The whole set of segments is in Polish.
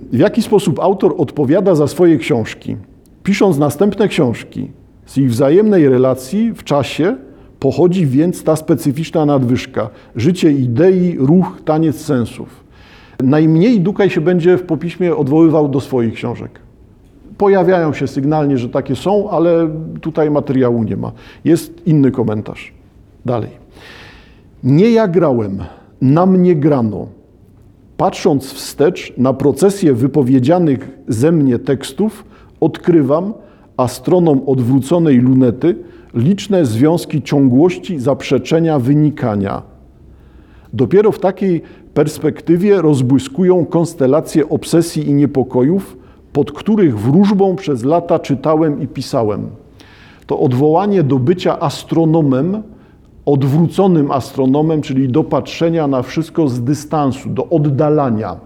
W jaki sposób autor odpowiada za swoje książki? Pisząc następne książki, z ich wzajemnej relacji w czasie pochodzi więc ta specyficzna nadwyżka życie idei, ruch, taniec sensów. Najmniej Dukaj się będzie w popiśmie odwoływał do swoich książek. Pojawiają się sygnalnie, że takie są, ale tutaj materiału nie ma. Jest inny komentarz. Dalej. Nie ja grałem, na mnie grano. Patrząc wstecz na procesję wypowiedzianych ze mnie tekstów, odkrywam, a stroną odwróconej lunety, liczne związki ciągłości, zaprzeczenia, wynikania. Dopiero w takiej perspektywie rozbłyskują konstelacje obsesji i niepokojów, pod których wróżbą przez lata czytałem i pisałem. To odwołanie do bycia astronomem, odwróconym astronomem, czyli do patrzenia na wszystko z dystansu, do oddalania.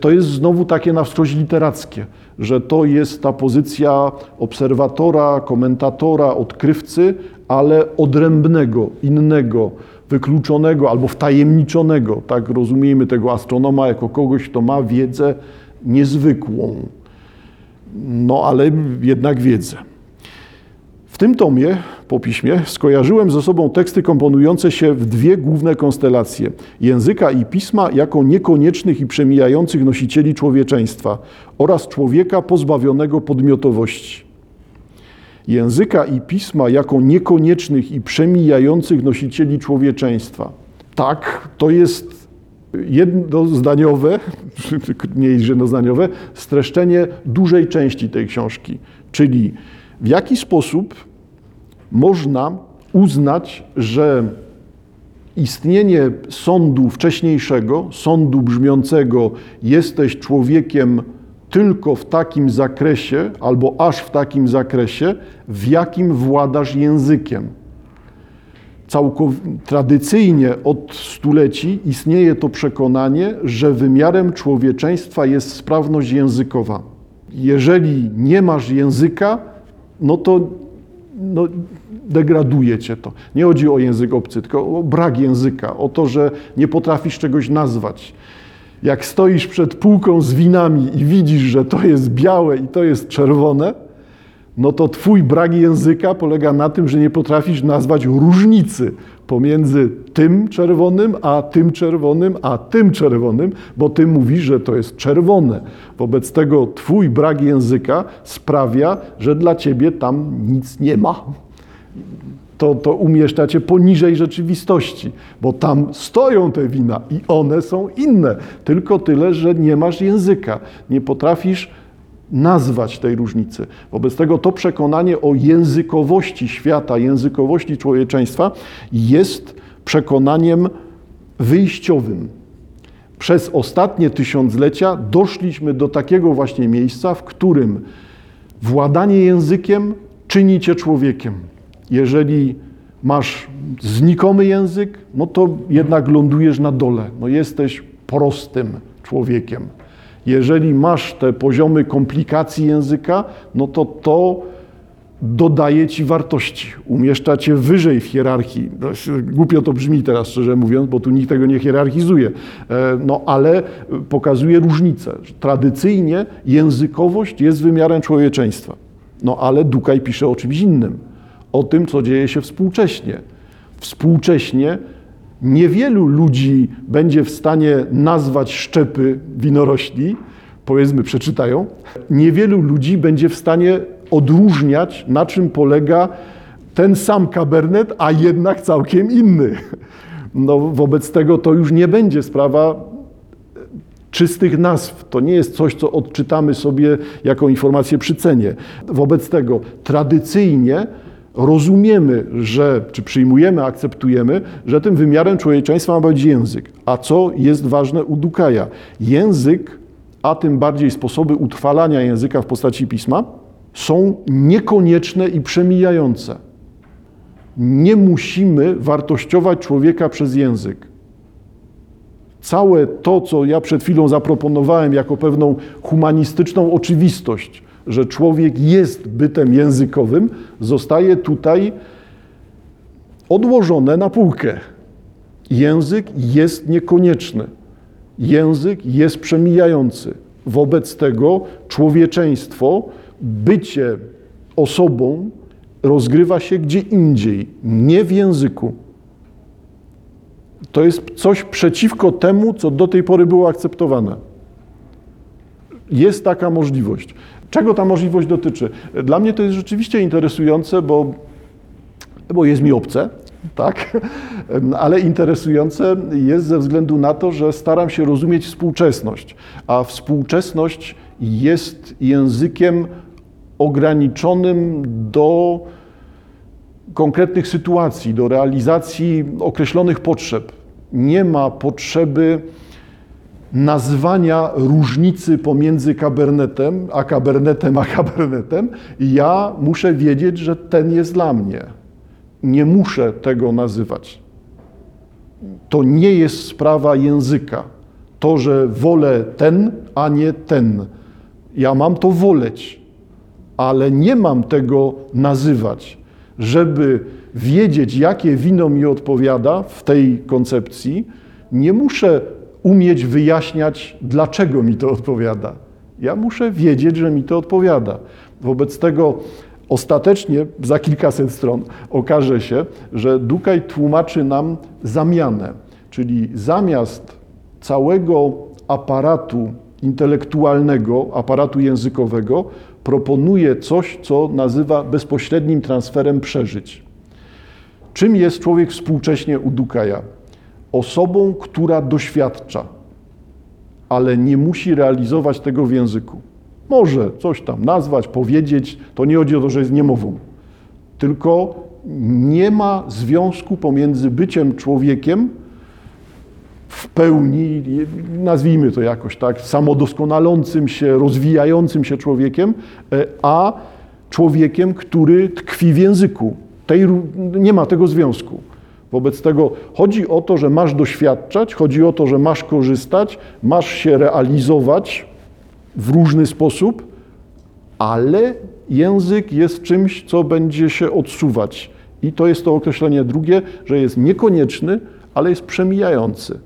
To jest znowu takie na wskroś literackie, że to jest ta pozycja obserwatora, komentatora, odkrywcy, ale odrębnego, innego, wykluczonego albo wtajemniczonego. Tak rozumiemy tego astronoma jako kogoś, kto ma wiedzę niezwykłą. No ale jednak wiedzę. W tym tomie po piśmie skojarzyłem ze sobą teksty komponujące się w dwie główne konstelacje języka i pisma jako niekoniecznych i przemijających nosicieli człowieczeństwa oraz człowieka pozbawionego podmiotowości. Języka i pisma jako niekoniecznych i przemijających nosicieli człowieczeństwa. Tak, to jest jednozdaniowe, mniej jednozdaniowe, streszczenie dużej części tej książki, czyli w jaki sposób można uznać, że istnienie sądu wcześniejszego, sądu brzmiącego jesteś człowiekiem tylko w takim zakresie, albo aż w takim zakresie, w jakim władasz językiem. Całkow tradycyjnie od stuleci istnieje to przekonanie, że wymiarem człowieczeństwa jest sprawność językowa. Jeżeli nie masz języka, no to no, degraduje cię to. Nie chodzi o język obcy, tylko o brak języka, o to, że nie potrafisz czegoś nazwać. Jak stoisz przed półką z winami i widzisz, że to jest białe i to jest czerwone, no to twój brak języka polega na tym, że nie potrafisz nazwać różnicy pomiędzy tym czerwonym, a tym czerwonym, a tym czerwonym, bo ty mówisz, że to jest czerwone. Wobec tego twój brak języka sprawia, że dla ciebie tam nic nie ma. To, to umieszcza cię poniżej rzeczywistości, bo tam stoją te wina i one są inne. Tylko tyle, że nie masz języka. Nie potrafisz nazwać tej różnicy. Wobec tego to przekonanie o językowości świata, językowości człowieczeństwa jest przekonaniem wyjściowym. Przez ostatnie tysiąclecia doszliśmy do takiego właśnie miejsca, w którym władanie językiem czyni cię człowiekiem. Jeżeli masz znikomy język, no to jednak lądujesz na dole. No jesteś prostym człowiekiem. Jeżeli masz te poziomy komplikacji języka, no to to dodaje ci wartości, umieszcza cię wyżej w hierarchii. No, głupio to brzmi teraz, szczerze mówiąc, bo tu nikt tego nie hierarchizuje, e, no ale pokazuje różnicę. Tradycyjnie językowość jest wymiarem człowieczeństwa. No ale Dukaj pisze o czymś innym, o tym, co dzieje się współcześnie. Współcześnie Niewielu ludzi będzie w stanie nazwać szczepy winorośli, powiedzmy, przeczytają. Niewielu ludzi będzie w stanie odróżniać, na czym polega ten sam kabernet, a jednak całkiem inny. No, wobec tego to już nie będzie sprawa czystych nazw. To nie jest coś, co odczytamy sobie jako informację przy cenie. Wobec tego tradycyjnie rozumiemy, że, czy przyjmujemy, akceptujemy, że tym wymiarem człowieczeństwa ma być język. A co jest ważne u Dukaja? Język, a tym bardziej sposoby utrwalania języka w postaci pisma, są niekonieczne i przemijające. Nie musimy wartościować człowieka przez język. Całe to, co ja przed chwilą zaproponowałem jako pewną humanistyczną oczywistość, że człowiek jest bytem językowym, zostaje tutaj odłożone na półkę. Język jest niekonieczny. Język jest przemijający. Wobec tego człowieczeństwo, bycie osobą rozgrywa się gdzie indziej, nie w języku. To jest coś przeciwko temu, co do tej pory było akceptowane. Jest taka możliwość. Czego ta możliwość dotyczy? Dla mnie to jest rzeczywiście interesujące, bo, bo jest mi obce, tak? ale interesujące jest ze względu na to, że staram się rozumieć współczesność, a współczesność jest językiem ograniczonym do konkretnych sytuacji, do realizacji określonych potrzeb. Nie ma potrzeby nazwania różnicy pomiędzy kabernetem, a kabernetem, a kabernetem. Ja muszę wiedzieć, że ten jest dla mnie. Nie muszę tego nazywać. To nie jest sprawa języka. To, że wolę ten, a nie ten. Ja mam to woleć, ale nie mam tego nazywać. Żeby wiedzieć, jakie wino mi odpowiada w tej koncepcji, nie muszę umieć wyjaśniać, dlaczego mi to odpowiada. Ja muszę wiedzieć, że mi to odpowiada. Wobec tego ostatecznie za kilkaset stron okaże się, że Dukaj tłumaczy nam zamianę, czyli zamiast całego aparatu intelektualnego, aparatu językowego, proponuje coś, co nazywa bezpośrednim transferem przeżyć. Czym jest człowiek współcześnie u Dukaja? Osobą, która doświadcza, ale nie musi realizować tego w języku. Może coś tam nazwać, powiedzieć, to nie chodzi o to, że jest niemową, tylko nie ma związku pomiędzy byciem człowiekiem w pełni, nazwijmy to jakoś tak, samodoskonalącym się, rozwijającym się człowiekiem, e, a człowiekiem, który tkwi w języku. Tej, nie ma tego związku. Wobec tego chodzi o to, że masz doświadczać, chodzi o to, że masz korzystać, masz się realizować w różny sposób, ale język jest czymś, co będzie się odsuwać. I to jest to określenie drugie, że jest niekonieczny, ale jest przemijający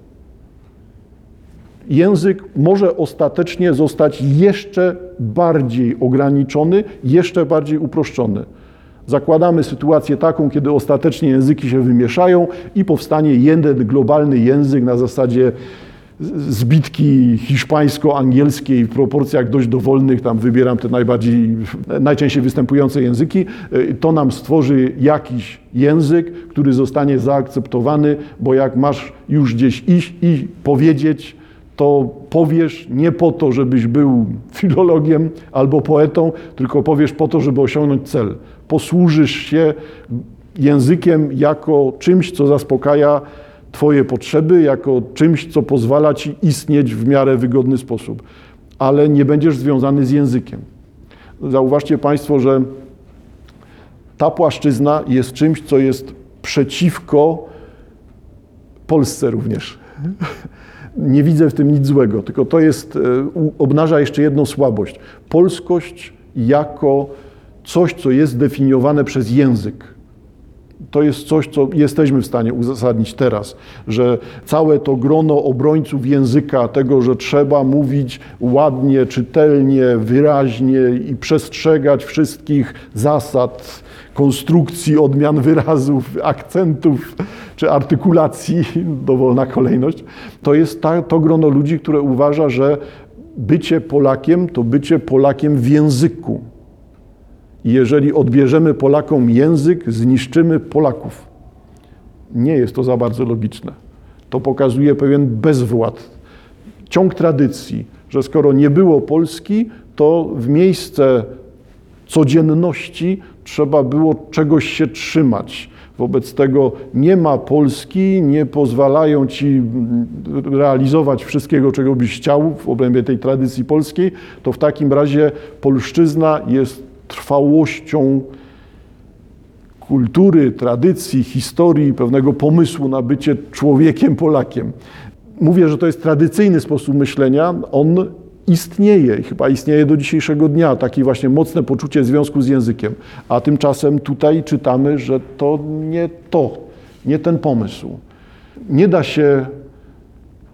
język może ostatecznie zostać jeszcze bardziej ograniczony, jeszcze bardziej uproszczony. Zakładamy sytuację taką, kiedy ostatecznie języki się wymieszają i powstanie jeden globalny język na zasadzie zbitki hiszpańsko-angielskiej w proporcjach dość dowolnych, tam wybieram te najbardziej, najczęściej występujące języki, to nam stworzy jakiś język, który zostanie zaakceptowany, bo jak masz już gdzieś iść i powiedzieć, to powiesz nie po to, żebyś był filologiem albo poetą, tylko powiesz po to, żeby osiągnąć cel. Posłużysz się językiem jako czymś, co zaspokaja Twoje potrzeby, jako czymś, co pozwala Ci istnieć w miarę wygodny sposób, ale nie będziesz związany z językiem. Zauważcie Państwo, że ta płaszczyzna jest czymś, co jest przeciwko Polsce również. Nie widzę w tym nic złego, tylko to jest, e, obnaża jeszcze jedną słabość. Polskość jako coś, co jest definiowane przez język. To jest coś, co jesteśmy w stanie uzasadnić teraz, że całe to grono obrońców języka, tego, że trzeba mówić ładnie, czytelnie, wyraźnie i przestrzegać wszystkich zasad, konstrukcji, odmian wyrazów, akcentów czy artykulacji, dowolna kolejność, to jest ta, to grono ludzi, które uważa, że bycie Polakiem to bycie Polakiem w języku. I jeżeli odbierzemy Polakom język, zniszczymy Polaków. Nie jest to za bardzo logiczne. To pokazuje pewien bezwład, ciąg tradycji, że skoro nie było Polski, to w miejsce codzienności trzeba było czegoś się trzymać. Wobec tego nie ma Polski, nie pozwalają ci realizować wszystkiego, czego byś chciał w obrębie tej tradycji polskiej, to w takim razie polszczyzna jest trwałością kultury, tradycji, historii, pewnego pomysłu na bycie człowiekiem, Polakiem. Mówię, że to jest tradycyjny sposób myślenia. On istnieje i chyba istnieje do dzisiejszego dnia takie właśnie mocne poczucie związku z językiem. A tymczasem tutaj czytamy, że to nie to, nie ten pomysł. Nie da się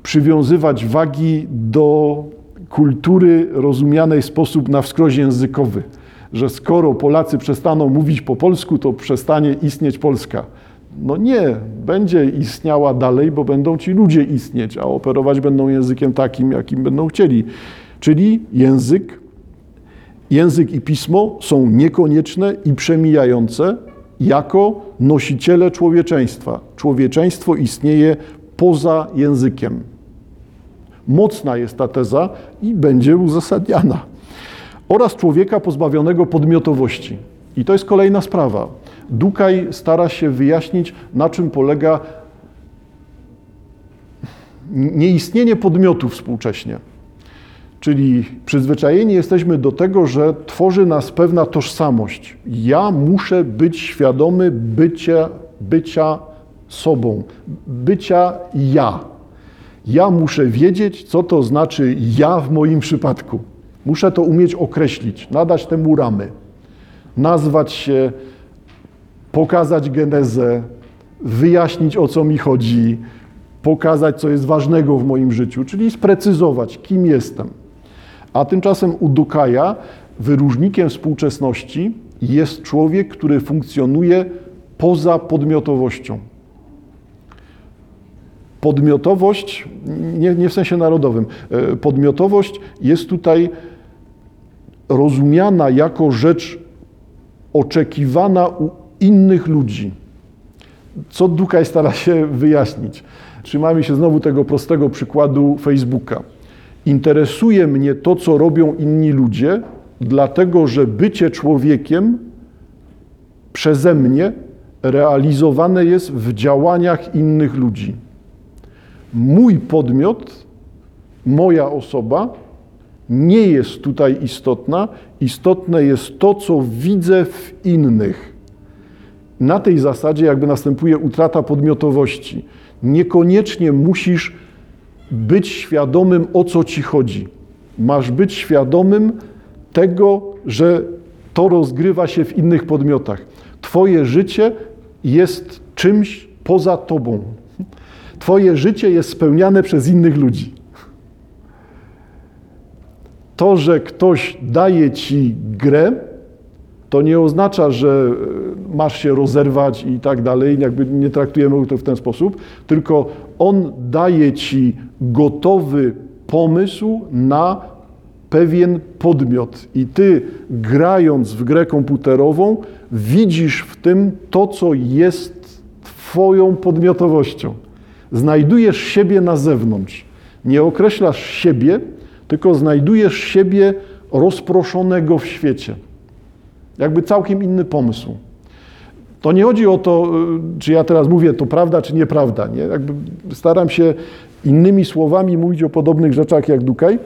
przywiązywać wagi do kultury rozumianej w sposób na wskroś językowy, że skoro Polacy przestaną mówić po polsku, to przestanie istnieć Polska. No nie, będzie istniała dalej, bo będą ci ludzie istnieć, a operować będą językiem takim, jakim będą chcieli. Czyli język, język i pismo są niekonieczne i przemijające jako nosiciele człowieczeństwa. Człowieczeństwo istnieje poza językiem. Mocna jest ta teza i będzie uzasadniana. Oraz człowieka pozbawionego podmiotowości. I to jest kolejna sprawa. Dukaj stara się wyjaśnić, na czym polega nieistnienie podmiotu współcześnie. Czyli przyzwyczajeni jesteśmy do tego, że tworzy nas pewna tożsamość. Ja muszę być świadomy bycia, bycia sobą, bycia ja. Ja muszę wiedzieć, co to znaczy ja w moim przypadku. Muszę to umieć określić, nadać temu ramy, nazwać się, pokazać genezę, wyjaśnić o co mi chodzi, pokazać co jest ważnego w moim życiu, czyli sprecyzować, kim jestem. A tymczasem u Dukaja wyróżnikiem współczesności jest człowiek, który funkcjonuje poza podmiotowością. Podmiotowość, nie, nie w sensie narodowym, e, podmiotowość jest tutaj rozumiana jako rzecz oczekiwana u innych ludzi. Co Dukaj stara się wyjaśnić? Trzymajmy się znowu tego prostego przykładu Facebooka. Interesuje mnie to, co robią inni ludzie, dlatego że bycie człowiekiem przeze mnie realizowane jest w działaniach innych ludzi. Mój podmiot, moja osoba nie jest tutaj istotna. Istotne jest to, co widzę w innych. Na tej zasadzie jakby następuje utrata podmiotowości. Niekoniecznie musisz być świadomym, o co ci chodzi. Masz być świadomym tego, że to rozgrywa się w innych podmiotach. Twoje życie jest czymś poza tobą. Twoje życie jest spełniane przez innych ludzi. To, że ktoś daje ci grę, to nie oznacza, że e, masz się rozerwać i tak dalej, jakby nie traktujemy to w ten sposób, tylko on daje ci gotowy pomysł na pewien podmiot i ty grając w grę komputerową widzisz w tym to, co jest twoją podmiotowością. Znajdujesz siebie na zewnątrz. Nie określasz siebie, tylko znajdujesz siebie rozproszonego w świecie. Jakby całkiem inny pomysł. To nie chodzi o to, y, czy ja teraz mówię to prawda, czy nieprawda. Nie? Jakby staram się innymi słowami mówić o podobnych rzeczach jak Dukaj.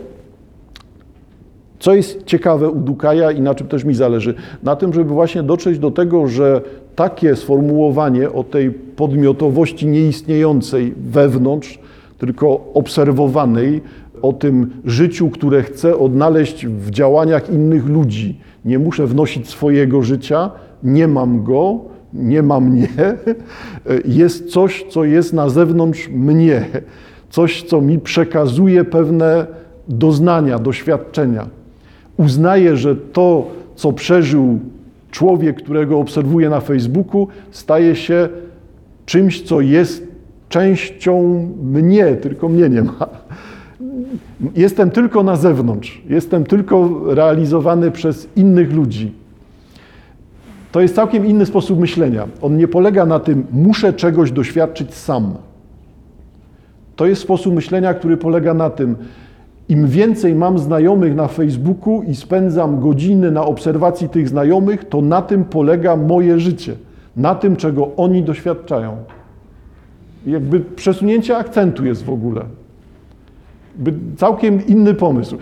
Co jest ciekawe u Dukaja i na czym też mi zależy? Na tym, żeby właśnie dotrzeć do tego, że takie sformułowanie o tej podmiotowości nieistniejącej wewnątrz, tylko obserwowanej, o tym życiu, które chcę odnaleźć w działaniach innych ludzi. Nie muszę wnosić swojego życia, nie mam go, nie ma mnie. Jest coś, co jest na zewnątrz mnie, coś, co mi przekazuje pewne doznania, doświadczenia. Uznaję, że to, co przeżył człowiek, którego obserwuję na Facebooku, staje się czymś, co jest częścią mnie, tylko mnie nie ma. Jestem tylko na zewnątrz, jestem tylko realizowany przez innych ludzi. To jest całkiem inny sposób myślenia. On nie polega na tym, muszę czegoś doświadczyć sam. To jest sposób myślenia, który polega na tym, im więcej mam znajomych na Facebooku i spędzam godziny na obserwacji tych znajomych, to na tym polega moje życie, na tym, czego oni doświadczają. Jakby przesunięcie akcentu jest w ogóle. Całkiem inny pomysł.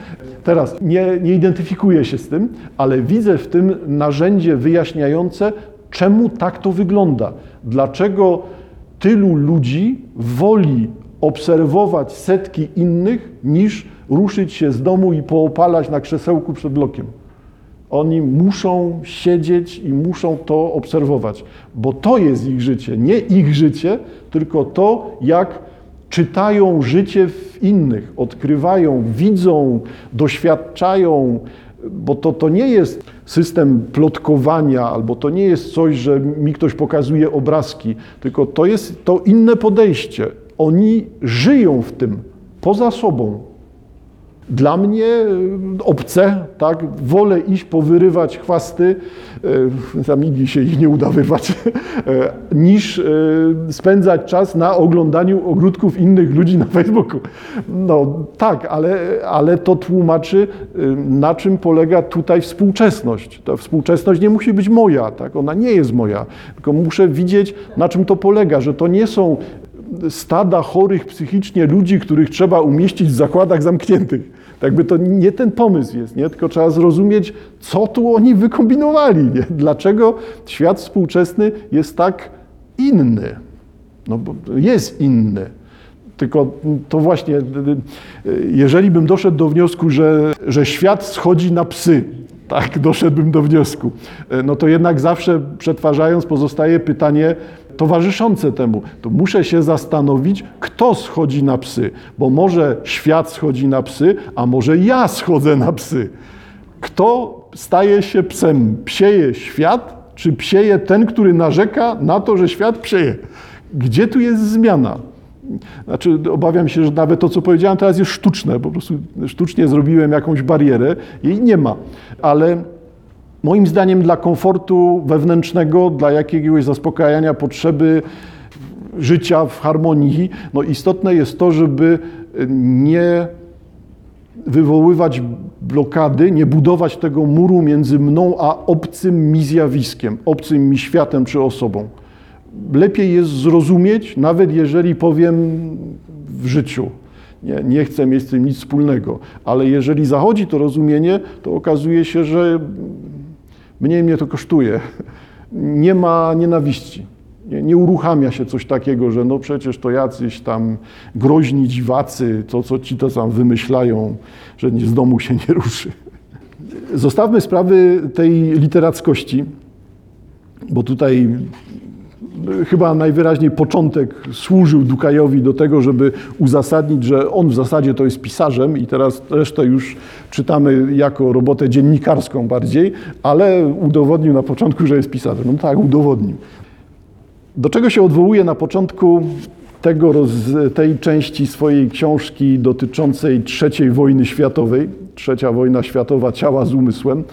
Teraz nie, nie identyfikuję się z tym, ale widzę w tym narzędzie wyjaśniające, czemu tak to wygląda. Dlaczego tylu ludzi woli obserwować setki innych, niż ruszyć się z domu i poopalać na krzesełku przed blokiem. Oni muszą siedzieć i muszą to obserwować, bo to jest ich życie. Nie ich życie, tylko to, jak czytają życie w innych, odkrywają, widzą, doświadczają, bo to, to nie jest system plotkowania, albo to nie jest coś, że mi ktoś pokazuje obrazki, tylko to jest to inne podejście. Oni żyją w tym, poza sobą. Dla mnie e, obce, tak, wolę iść powyrywać chwasty, e, za nigdy się ich nie uda wyrwać, e, niż spędzać czas na oglądaniu ogródków innych ludzi na Facebooku. No tak, ale, ale to tłumaczy, na czym polega tutaj współczesność. Ta współczesność nie musi być moja, tak, ona nie jest moja, tylko muszę widzieć, na czym to polega, że to nie są stada chorych psychicznie ludzi, których trzeba umieścić w zakładach zamkniętych. Tak by to nie ten pomysł jest, nie? tylko trzeba zrozumieć, co tu oni wykombinowali. Nie? Dlaczego świat współczesny jest tak inny? No bo jest inny. Tylko to właśnie, jeżeli bym doszedł do wniosku, że, że świat schodzi na psy, tak, doszedłbym do wniosku, no to jednak zawsze przetwarzając pozostaje pytanie, towarzyszące temu, to muszę się zastanowić, kto schodzi na psy, bo może świat schodzi na psy, a może ja schodzę na psy. Kto staje się psem? Psieje świat, czy psieje ten, który narzeka na to, że świat psieje? Gdzie tu jest zmiana? Znaczy, obawiam się, że nawet to, co powiedziałem teraz jest sztuczne. Po prostu sztucznie zrobiłem jakąś barierę, jej nie ma. Ale moim zdaniem dla komfortu wewnętrznego, dla jakiegoś zaspokajania potrzeby życia w harmonii, no istotne jest to, żeby nie wywoływać blokady, nie budować tego muru między mną a obcym mi zjawiskiem, obcym mi światem czy osobą. Lepiej jest zrozumieć, nawet jeżeli powiem w życiu. Nie, nie chcę mieć z tym nic wspólnego, ale jeżeli zachodzi to rozumienie, to okazuje się, że Mniej mnie to kosztuje. Nie ma nienawiści. Nie, nie, uruchamia się coś takiego, że no przecież to jacyś tam groźni dziwacy, to co ci to tam wymyślają, że z domu się nie ruszy. Zostawmy sprawy tej literackości, bo tutaj chyba najwyraźniej początek służył Dukajowi do tego, żeby uzasadnić, że on w zasadzie to jest pisarzem i teraz resztę już czytamy jako robotę dziennikarską bardziej, ale udowodnił na początku, że jest pisarzem. No tak, udowodnił. Do czego się odwołuje na początku tego, tej części swojej książki dotyczącej III wojny światowej, trzecia wojna światowa, ciała z umysłem,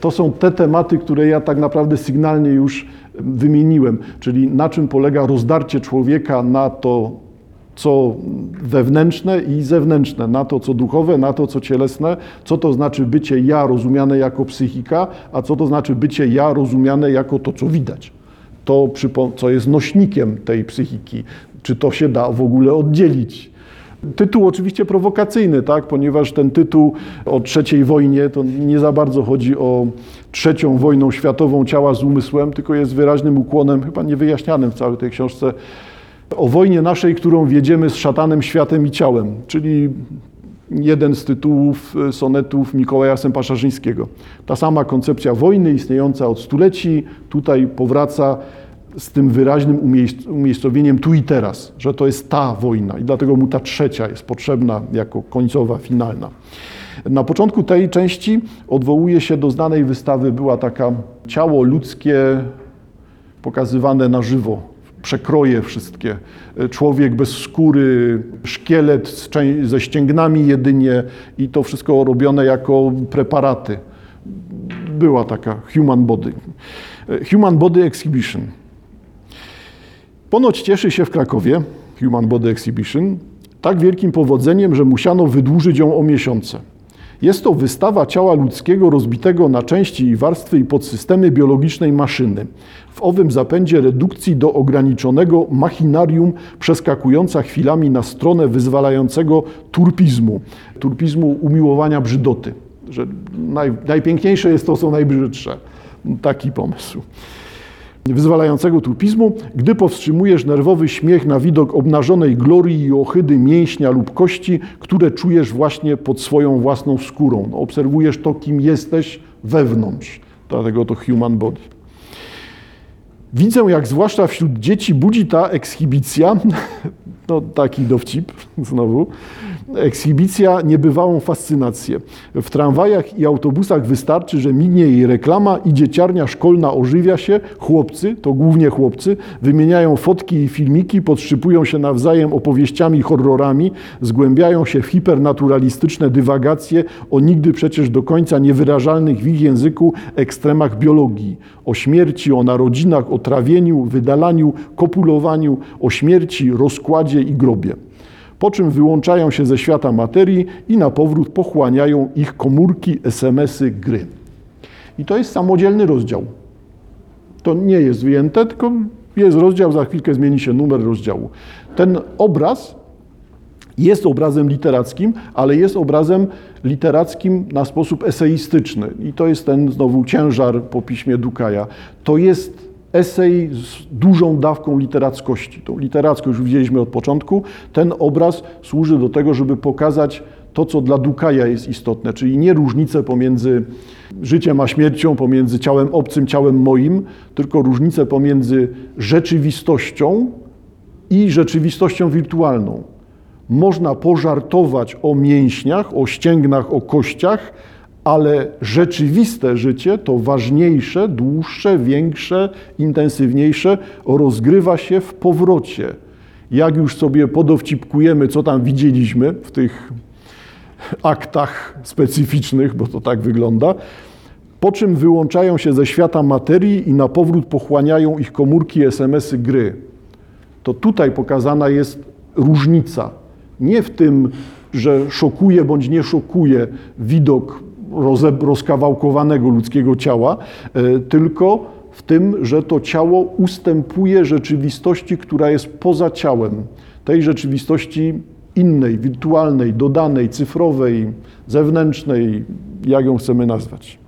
to są te tematy, które ja tak naprawdę sygnalnie już wymieniłem, czyli na czym polega rozdarcie człowieka na to, co wewnętrzne i zewnętrzne, na to, co duchowe, na to, co cielesne, co to znaczy bycie ja rozumiane jako psychika, a co to znaczy bycie ja rozumiane jako to, co widać. To, co jest nośnikiem tej psychiki. Czy to się da w ogóle oddzielić? Tytuł oczywiście prowokacyjny, tak? ponieważ ten tytuł o trzeciej wojnie to nie za bardzo chodzi o trzecią wojną światową ciała z umysłem, tylko jest wyraźnym ukłonem, chyba niewyjaśnianym w całej tej książce, o wojnie naszej, którą wiedziemy z szatanem, światem i ciałem, czyli jeden z tytułów sonetów Mikołaja Sępaszarzyńskiego. Ta sama koncepcja wojny istniejąca od stuleci tutaj powraca z tym wyraźnym umiejscowieniem tu i teraz, że to jest ta wojna i dlatego mu ta trzecia jest potrzebna jako końcowa, finalna. Na początku tej części odwołuje się do znanej wystawy, była taka ciało ludzkie pokazywane na żywo, przekroje wszystkie. Człowiek bez skóry, szkielet ze ścięgnami jedynie i to wszystko robione jako preparaty. Była taka Human Body. Human Body Exhibition. Ponoć cieszy się w Krakowie Human Body Exhibition tak wielkim powodzeniem, że musiano wydłużyć ją o miesiące. Jest to wystawa ciała ludzkiego rozbitego na części i warstwy i podsystemy biologicznej maszyny. W owym zapędzie redukcji do ograniczonego machinarium przeskakująca chwilami na stronę wyzwalającego turpizmu, turpizmu umiłowania brzydoty. Że naj, najpiękniejsze jest to, co najbrzydsze. Taki pomysł wyzwalającego trupizmu, gdy powstrzymujesz nerwowy śmiech na widok obnażonej glorii i ohydy mięśnia lub kości, które czujesz właśnie pod swoją własną skórą. No, obserwujesz to, kim jesteś wewnątrz. Dlatego to human body. Widzę, jak zwłaszcza wśród dzieci budzi ta ekshibicja No, taki dowcip znowu. Ekshibicja niebywałą fascynację. W tramwajach i autobusach wystarczy, że mignie jej reklama i dzieciarnia szkolna ożywia się. Chłopcy, to głównie chłopcy, wymieniają fotki i filmiki, podszypują się nawzajem opowieściami, horrorami, zgłębiają się w hipernaturalistyczne dywagacje o nigdy przecież do końca niewyrażalnych w ich języku ekstremach biologii. O śmierci, o narodzinach, o trawieniu, wydalaniu, kopulowaniu, o śmierci, rozkładzie i grobie po czym wyłączają się ze świata materii i na powrót pochłaniają ich komórki, SMS-y, gry. I to jest samodzielny rozdział. To nie jest wyjęte, tylko jest rozdział, za chwilkę zmieni się numer rozdziału. Ten obraz jest obrazem literackim, ale jest obrazem literackim na sposób eseistyczny. I to jest ten znowu ciężar po piśmie Dukaja. To jest esej z dużą dawką literackości. Tą literackość już widzieliśmy od początku. Ten obraz służy do tego, żeby pokazać to, co dla Dukaja jest istotne, czyli nie różnicę pomiędzy życiem a śmiercią, pomiędzy ciałem obcym, ciałem moim, tylko różnicę pomiędzy rzeczywistością i rzeczywistością wirtualną. Można pożartować o mięśniach, o ścięgnach, o kościach, ale rzeczywiste życie to ważniejsze, dłuższe, większe, intensywniejsze rozgrywa się w powrocie. Jak już sobie podowcipkujemy, co tam widzieliśmy w tych aktach specyficznych, bo to tak wygląda, po czym wyłączają się ze świata materii i na powrót pochłaniają ich komórki, SMS-y, gry. To tutaj pokazana jest różnica. Nie w tym, że szokuje bądź nie szokuje widok rozkawałkowanego ludzkiego ciała, e, tylko w tym, że to ciało ustępuje rzeczywistości, która jest poza ciałem, tej rzeczywistości innej, wirtualnej, dodanej, cyfrowej, zewnętrznej, jak ją chcemy nazwać.